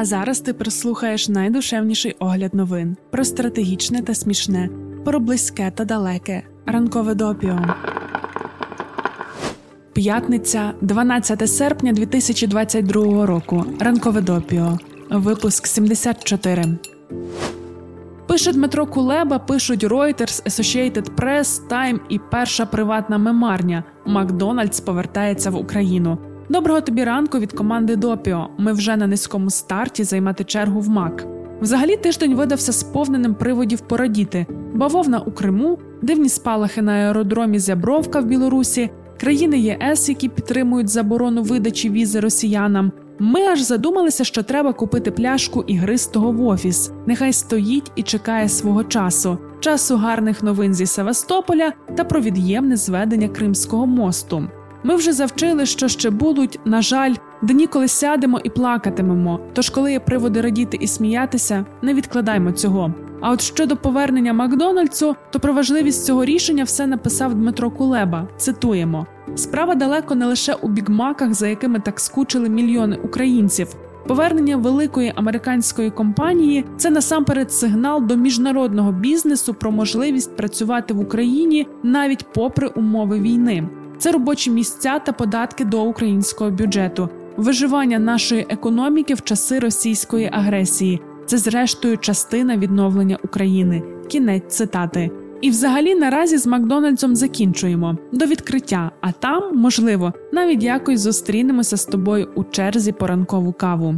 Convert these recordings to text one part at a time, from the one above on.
А зараз ти прослухаєш найдушевніший огляд новин про стратегічне та смішне, про близьке та далеке, ранкове допіо. П'ятниця, 12 серпня 2022 року. Ранкове допіо. Випуск 74. Пише Дмитро Кулеба, пишуть Reuters, Associated Press, Time і перша приватна мемарня. Макдональдс повертається в Україну. Доброго тобі ранку від команди Допіо. Ми вже на низькому старті займати чергу в МАК. Взагалі тиждень видався сповненим приводів порадіти: бавовна у Криму, дивні спалахи на аеродромі Зябровка в Білорусі, країни ЄС, які підтримують заборону видачі візи росіянам. Ми аж задумалися, що треба купити пляшку ігристого в офіс. Нехай стоїть і чекає свого часу, часу гарних новин зі Севастополя та про від'ємне зведення Кримського мосту. Ми вже завчили, що ще будуть, на жаль, дні, коли сядемо і плакатимемо. Тож, коли є приводи радіти і сміятися, не відкладаймо цього. А от щодо повернення Макдональдсу, то про важливість цього рішення все написав Дмитро Кулеба. Цитуємо: справа далеко не лише у бігмаках, за якими так скучили мільйони українців. Повернення великої американської компанії це насамперед сигнал до міжнародного бізнесу про можливість працювати в Україні навіть попри умови війни. Це робочі місця та податки до українського бюджету, виживання нашої економіки в часи російської агресії. Це, зрештою, частина відновлення України. Кінець цитати. І, взагалі, наразі з Макдональдсом закінчуємо до відкриття. А там, можливо, навіть якось зустрінемося з тобою у черзі по ранкову каву.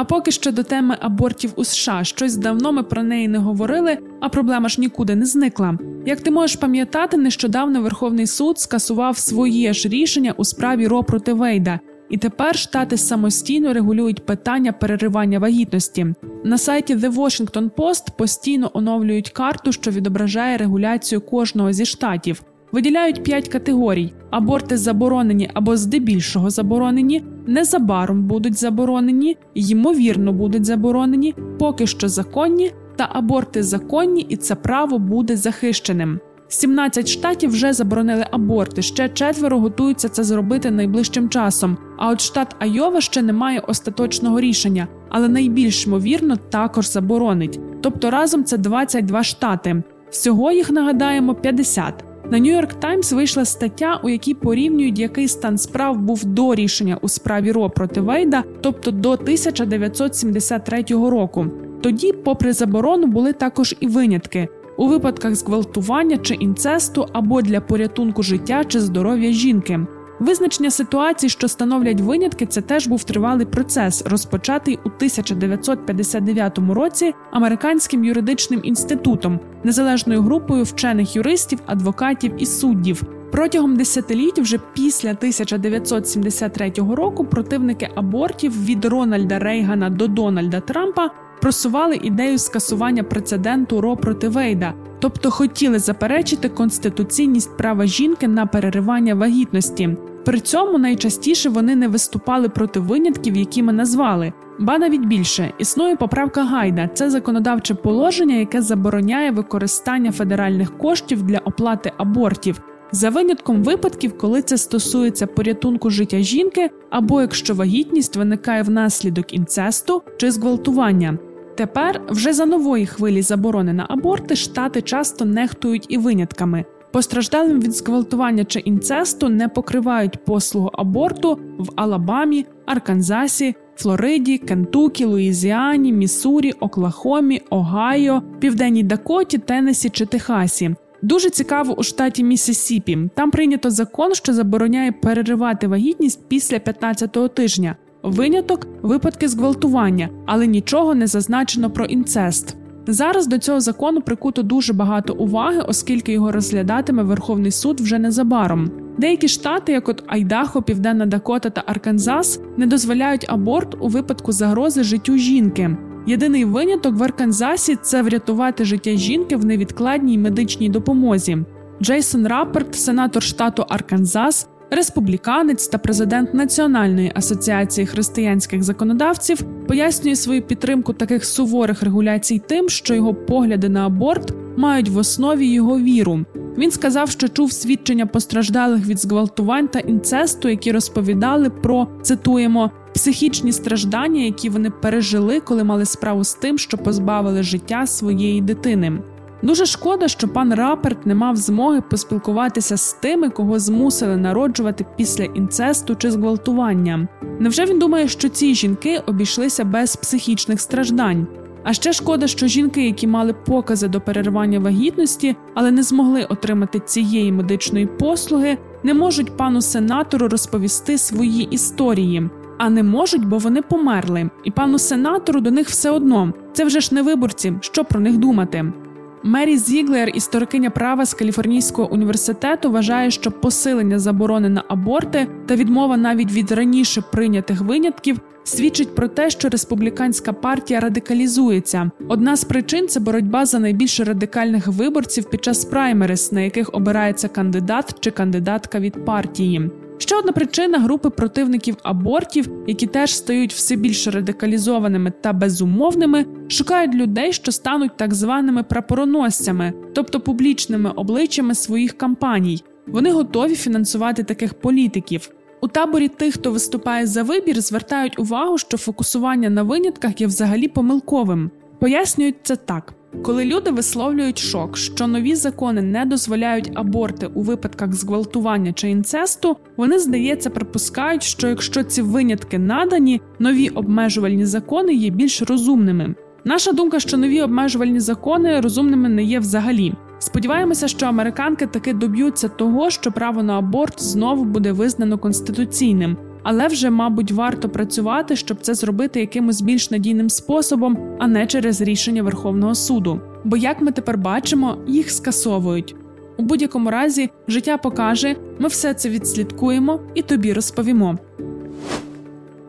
А поки що до теми абортів у США щось давно ми про неї не говорили, а проблема ж нікуди не зникла. Як ти можеш пам'ятати, нещодавно Верховний суд скасував своє ж рішення у справі Ро проти Вейда, і тепер штати самостійно регулюють питання переривання вагітності. На сайті The Washington Post постійно оновлюють карту, що відображає регуляцію кожного зі штатів. Виділяють п'ять категорій: аборти заборонені або здебільшого заборонені, незабаром будуть заборонені, ймовірно будуть заборонені, поки що законні, та аборти законні, і це право буде захищеним. 17 штатів вже заборонили аборти. Ще четверо готуються це зробити найближчим часом. А от штат Айова ще не має остаточного рішення, але найбільш ймовірно також заборонить. Тобто разом це 22 штати. Всього їх нагадаємо 50. На Нью-Йорк Таймс вийшла стаття, у якій порівнюють, який стан справ був до рішення у справі Ро проти Вейда, тобто до 1973 року. Тоді, попри заборону, були також і винятки у випадках зґвалтування чи інцесту або для порятунку життя чи здоров'я жінки. Визначення ситуацій, що становлять винятки, це теж був тривалий процес, розпочатий у 1959 році американським юридичним інститутом, незалежною групою вчених юристів, адвокатів і суддів. Протягом десятиліть, вже після 1973 року, противники абортів від Рональда Рейгана до Дональда Трампа просували ідею скасування прецеденту Ро проти Вейда, тобто хотіли заперечити конституційність права жінки на переривання вагітності. При цьому найчастіше вони не виступали проти винятків, які ми назвали. Ба навіть більше існує поправка гайда. Це законодавче положення, яке забороняє використання федеральних коштів для оплати абортів. За винятком випадків, коли це стосується порятунку життя жінки, або якщо вагітність виникає внаслідок інцесту чи зґвалтування. Тепер вже за нової хвилі заборони на аборти штати часто нехтують і винятками. Постраждалим від зґвалтування чи інцесту не покривають послугу аборту в Алабамі, Арканзасі, Флориді, Кентукі, Луїзіані, Міссурі, Оклахомі, Огайо, Південній Дакоті, Теннесі чи Техасі. Дуже цікаво у штаті Міссісіпі. Там прийнято закон, що забороняє переривати вагітність після 15-го тижня. Виняток випадки зґвалтування, але нічого не зазначено про інцест. Зараз до цього закону прикуто дуже багато уваги, оскільки його розглядатиме Верховний суд вже незабаром. Деякі штати, як от Айдахо, Південна Дакота та Арканзас, не дозволяють аборт у випадку загрози життю жінки. Єдиний виняток в Арканзасі це врятувати життя жінки в невідкладній медичній допомозі. Джейсон Рапперт, сенатор штату Арканзас, республіканець та президент Національної асоціації християнських законодавців, пояснює свою підтримку таких суворих регуляцій тим, що його погляди на аборт мають в основі його віру. Він сказав, що чув свідчення постраждалих від зґвалтувань та інцесту, які розповідали про цитуємо психічні страждання, які вони пережили, коли мали справу з тим, що позбавили життя своєї дитини. Дуже шкода, що пан Раперт не мав змоги поспілкуватися з тими, кого змусили народжувати після інцесту чи зґвалтування. Невже він думає, що ці жінки обійшлися без психічних страждань? А ще шкода, що жінки, які мали покази до перервання вагітності, але не змогли отримати цієї медичної послуги, не можуть пану сенатору розповісти свої історії. А не можуть, бо вони померли, і пану сенатору до них все одно. Це вже ж не виборці, що про них думати. Мері Зіглер, історикиня права з Каліфорнійського університету, вважає, що посилення заборони на аборти та відмова навіть від раніше прийнятих винятків свідчить про те, що республіканська партія радикалізується. Одна з причин це боротьба за найбільш радикальних виборців під час праймерис, на яких обирається кандидат чи кандидатка від партії. Ще одна причина групи противників абортів, які теж стають все більш радикалізованими та безумовними, шукають людей, що стануть так званими прапороносцями, тобто публічними обличчями своїх кампаній. Вони готові фінансувати таких політиків. У таборі тих, хто виступає за вибір, звертають увагу, що фокусування на винятках є взагалі помилковим. Пояснюють це так. Коли люди висловлюють шок, що нові закони не дозволяють аборти у випадках зґвалтування чи інцесту, вони здається припускають, що якщо ці винятки надані, нові обмежувальні закони є більш розумними. Наша думка, що нові обмежувальні закони розумними не є взагалі. Сподіваємося, що американки таки доб'ються того, що право на аборт знову буде визнано конституційним, але вже, мабуть, варто працювати, щоб це зробити якимось більш надійним способом, а не через рішення Верховного суду. Бо, як ми тепер бачимо, їх скасовують. У будь-якому разі життя покаже, ми все це відслідкуємо і тобі розповімо.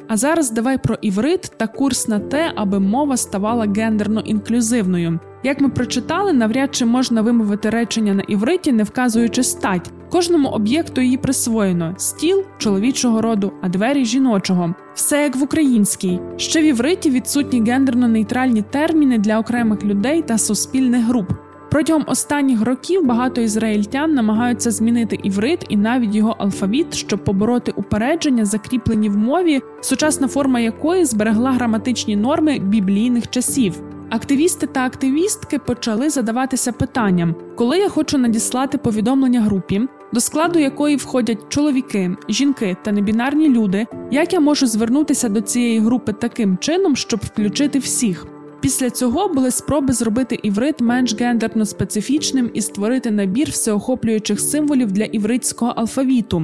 А зараз давай про іврит та курс на те, аби мова ставала гендерно інклюзивною. Як ми прочитали, навряд чи можна вимовити речення на івриті, не вказуючи стать. Кожному об'єкту її присвоєно: стіл чоловічого роду, а двері жіночого. Все як в українській. Ще в івриті відсутні гендерно-нейтральні терміни для окремих людей та суспільних груп. Протягом останніх років багато ізраїльтян намагаються змінити іврит і навіть його алфавіт, щоб побороти упередження, закріплені в мові, сучасна форма якої зберегла граматичні норми біблійних часів. Активісти та активістки почали задаватися питанням, коли я хочу надіслати повідомлення групі, до складу якої входять чоловіки, жінки та небінарні люди, як я можу звернутися до цієї групи таким чином, щоб включити всіх. Після цього були спроби зробити іврит менш гендерно специфічним і створити набір всеохоплюючих символів для івритського алфавіту.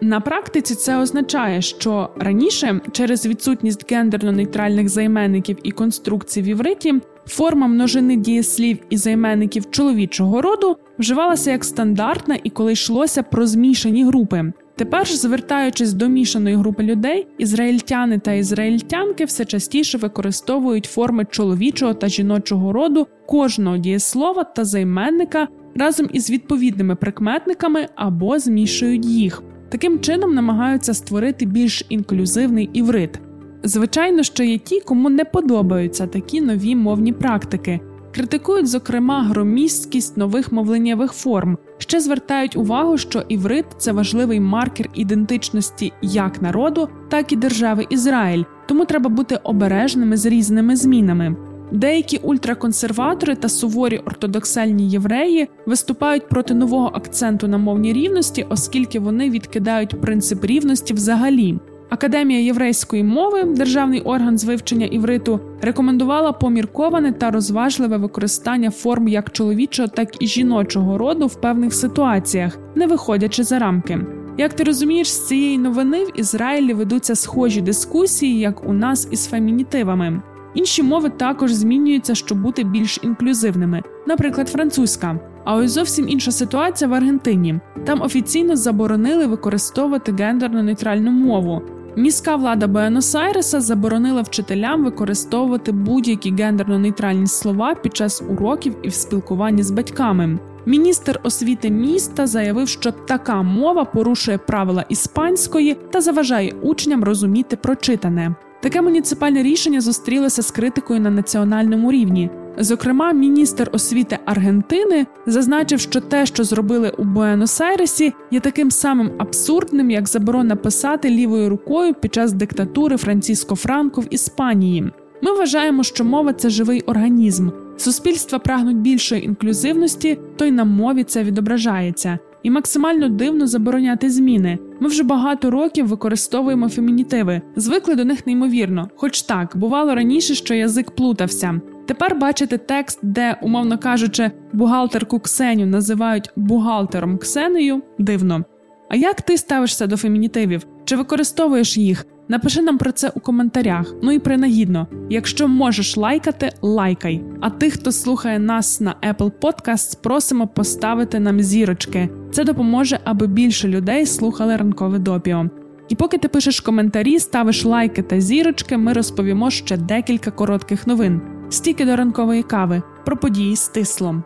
На практиці це означає, що раніше через відсутність гендерно-нейтральних займенників і конструкцій в івриті форма множини дієслів і займенників чоловічого роду вживалася як стандартна і коли йшлося про змішані групи. Тепер ж, звертаючись до мішаної групи людей, ізраїльтяни та ізраїльтянки все частіше використовують форми чоловічого та жіночого роду кожного дієслова та займенника разом із відповідними прикметниками або змішують їх. Таким чином намагаються створити більш інклюзивний іврит. Звичайно, що є ті, кому не подобаються такі нові мовні практики. Критикують, зокрема, громісткість нових мовленнєвих форм, ще звертають увагу, що іврит це важливий маркер ідентичності як народу, так і держави Ізраїль, тому треба бути обережними з різними змінами. Деякі ультраконсерватори та суворі ортодоксальні євреї виступають проти нового акценту на мовній рівності, оскільки вони відкидають принцип рівності взагалі. Академія єврейської мови, державний орган з вивчення івриту, рекомендувала помірковане та розважливе використання форм як чоловічого, так і жіночого роду в певних ситуаціях, не виходячи за рамки. Як ти розумієш, з цієї новини в Ізраїлі ведуться схожі дискусії, як у нас із фемінітивами. Інші мови також змінюються, щоб бути більш інклюзивними, наприклад, французька. А ось зовсім інша ситуація в Аргентині. Там офіційно заборонили використовувати гендерно-нейтральну мову. Міська влада Буенос-Айреса заборонила вчителям використовувати будь-які гендерно-нейтральні слова під час уроків і в спілкуванні з батьками. Міністр освіти міста заявив, що така мова порушує правила іспанської та заважає учням розуміти прочитане. Таке муніципальне рішення зустрілося з критикою на національному рівні. Зокрема, міністр освіти Аргентини зазначив, що те, що зробили у Буенос-Айресі, є таким самим абсурдним, як заборона писати лівою рукою під час диктатури Франциско Франко в Іспанії. Ми вважаємо, що мова це живий організм. Суспільства прагнуть більшої інклюзивності, то й на мові це відображається. І максимально дивно забороняти зміни. Ми вже багато років використовуємо фемінітиви, звикли до них неймовірно. Хоч так, бувало раніше, що язик плутався. Тепер бачите текст, де, умовно кажучи, бухгалтерку Ксеню називають бухгалтером Ксенею дивно. А як ти ставишся до фемінітивів? Чи використовуєш їх? Напиши нам про це у коментарях. Ну і принагідно, якщо можеш лайкати, лайкай. А тих, хто слухає нас на Apple Podcasts, просимо поставити нам зірочки. Це допоможе, аби більше людей слухали ранкове допіо. І поки ти пишеш коментарі, ставиш лайки та зірочки, ми розповімо ще декілька коротких новин. Стільки до ранкової кави про події з тислом.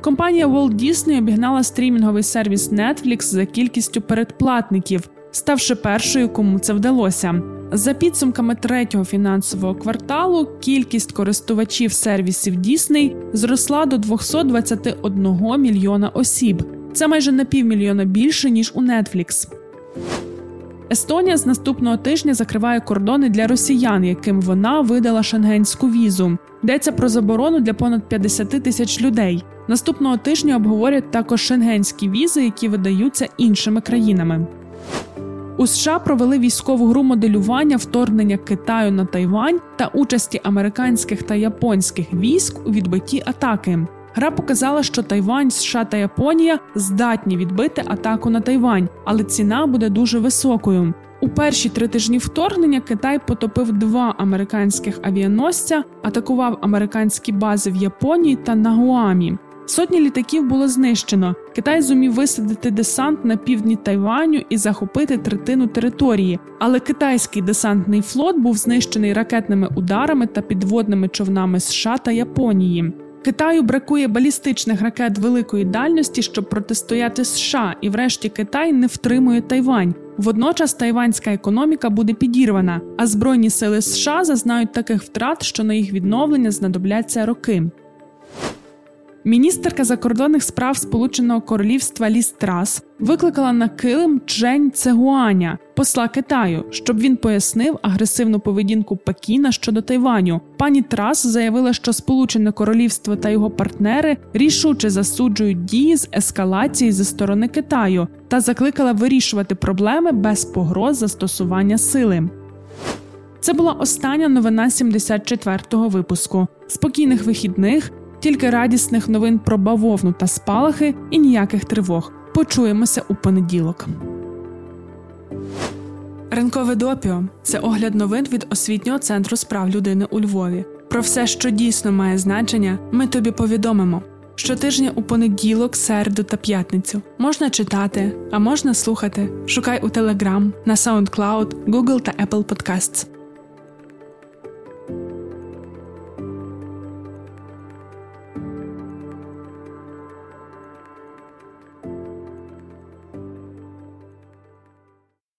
Компанія Walt Disney обігнала стрімінговий сервіс Netflix за кількістю передплатників, ставши першою, кому це вдалося. За підсумками третього фінансового кварталу кількість користувачів сервісів Disney зросла до 221 мільйона осіб. Це майже на півмільйона більше ніж у Netflix. Естонія з наступного тижня закриває кордони для росіян, яким вона видала шенгенську візу. Йдеться про заборону для понад 50 тисяч людей. Наступного тижня обговорять також шенгенські візи, які видаються іншими країнами. У США провели військову гру моделювання вторгнення Китаю на Тайвань та участі американських та японських військ у відбитті атаки. Гра показала, що Тайвань, США та Японія здатні відбити атаку на Тайвань, але ціна буде дуже високою. У перші три тижні вторгнення Китай потопив два американських авіаносця, атакував американські бази в Японії та на Гуамі. Сотні літаків було знищено. Китай зумів висадити десант на півдні Тайваню і захопити третину території. Але китайський десантний флот був знищений ракетними ударами та підводними човнами США та Японії. Китаю бракує балістичних ракет великої дальності, щоб протистояти США, і, врешті, Китай не втримує Тайвань. Водночас тайванська економіка буде підірвана, а збройні сили США зазнають таких втрат, що на їх відновлення знадобляться роки. Міністерка закордонних справ Сполученого Королівства Ліс Трас викликала на килим Чжень Цегуаня, посла Китаю, щоб він пояснив агресивну поведінку Пекіна щодо Тайваню. Пані Трас заявила, що Сполучене Королівство та його партнери рішуче засуджують дії з ескалації зі сторони Китаю та закликала вирішувати проблеми без погроз застосування сили. Це була остання новина 74-го випуску. Спокійних вихідних тільки радісних новин про бавовну та спалахи і ніяких тривог. Почуємося у понеділок. Ринкове допіо це огляд новин від освітнього центру справ людини у Львові. Про все, що дійсно має значення, ми тобі повідомимо. Щотижня у понеділок, середу та п'ятницю можна читати, а можна слухати. Шукай у Telegram, на SoundCloud, Google та Apple Podcasts.